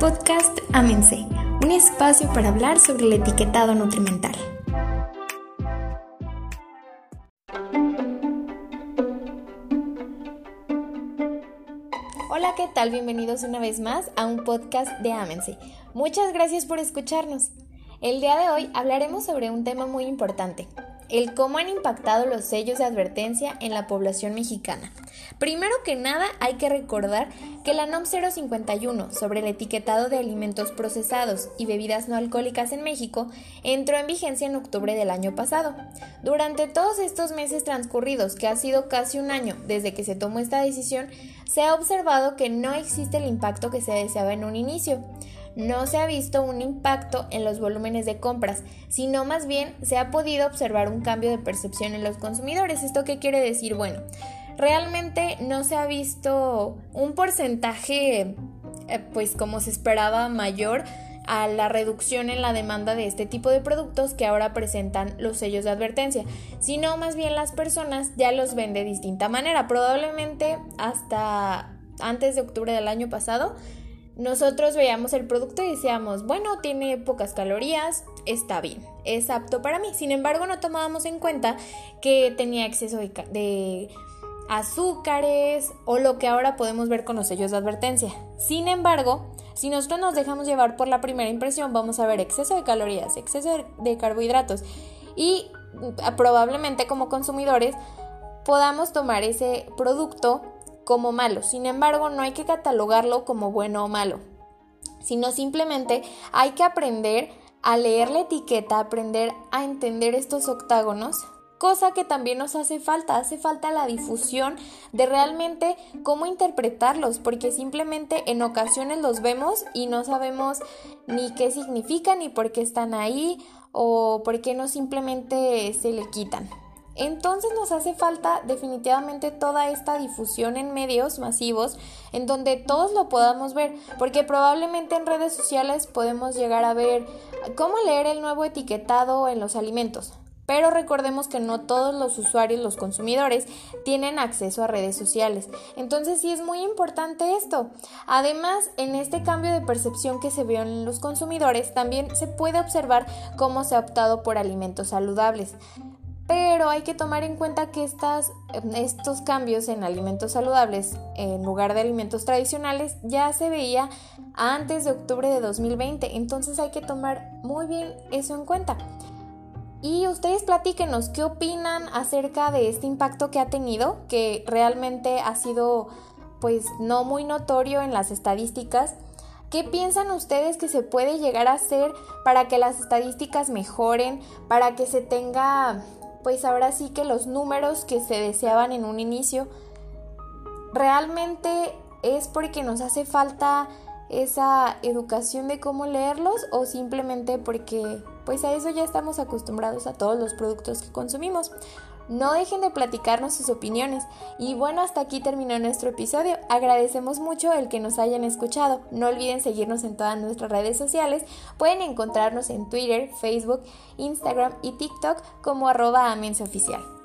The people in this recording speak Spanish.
Podcast Amense, un espacio para hablar sobre el etiquetado nutrimental. Hola, ¿qué tal? Bienvenidos una vez más a un podcast de Amense. Muchas gracias por escucharnos. El día de hoy hablaremos sobre un tema muy importante, el cómo han impactado los sellos de advertencia en la población mexicana. Primero que nada, hay que recordar que la NOM 051 sobre el etiquetado de alimentos procesados y bebidas no alcohólicas en México entró en vigencia en octubre del año pasado. Durante todos estos meses transcurridos, que ha sido casi un año desde que se tomó esta decisión, se ha observado que no existe el impacto que se deseaba en un inicio no se ha visto un impacto en los volúmenes de compras, sino más bien se ha podido observar un cambio de percepción en los consumidores. ¿Esto qué quiere decir? Bueno, realmente no se ha visto un porcentaje, eh, pues como se esperaba, mayor a la reducción en la demanda de este tipo de productos que ahora presentan los sellos de advertencia, sino más bien las personas ya los ven de distinta manera. Probablemente hasta antes de octubre del año pasado nosotros veíamos el producto y decíamos, bueno, tiene pocas calorías, está bien, es apto para mí. Sin embargo, no tomábamos en cuenta que tenía exceso de, azúcares o lo que ahora podemos ver con los sellos de advertencia. Sin embargo, si nosotros nos dejamos llevar por la primera impresión, vamos a ver exceso de calorías, exceso de carbohidratos y mm, probablemente como consumidores podamos tomar ese producto como malo. Sin embargo, no hay que catalogarlo como bueno o malo, sino simplemente hay que aprender a leer la etiqueta, aprender a entender estos octágonos cosa que también nos hace falta, hace falta la difusión de realmente cómo interpretarlos, porque simplemente en ocasiones los vemos y no sabemos ni qué significan, ni por qué están ahí, o por qué no simplemente se le quitan. Entonces nos hace falta definitivamente toda esta difusión en medios masivos en donde todos lo podamos ver, porque probablemente en redes sociales podemos llegar a ver cómo leer el nuevo etiquetado en los alimentos. Pero recordemos que no todos los usuarios, los consumidores, tienen acceso a redes sociales. Entonces sí es muy importante esto. Además, en este cambio de percepción que se vio en los consumidores, también se puede observar cómo se ha optado por alimentos saludables pero hay que tomar en cuenta que estas, estos cambios en alimentos saludables en lugar de alimentos tradicionales ya se veía antes de octubre de 2020, entonces hay que tomar muy bien eso en cuenta. Y ustedes platíquenos qué opinan acerca de este impacto que ha tenido, que realmente ha sido pues no muy notorio en las estadísticas. ¿Qué piensan ustedes que se puede llegar a hacer para que las estadísticas mejoren, para que se tenga pues ahora sí que los números que se deseaban en un inicio realmente es porque nos hace falta esa educación de cómo leerlos o simplemente porque pues a eso ya estamos acostumbrados a todos los productos que consumimos. No dejen de platicarnos sus opiniones. Y bueno, hasta aquí terminó nuestro episodio. Agradecemos mucho el que nos hayan escuchado. No olviden seguirnos en todas nuestras redes sociales. Pueden encontrarnos en Twitter, Facebook, Instagram y TikTok como arroba oficial.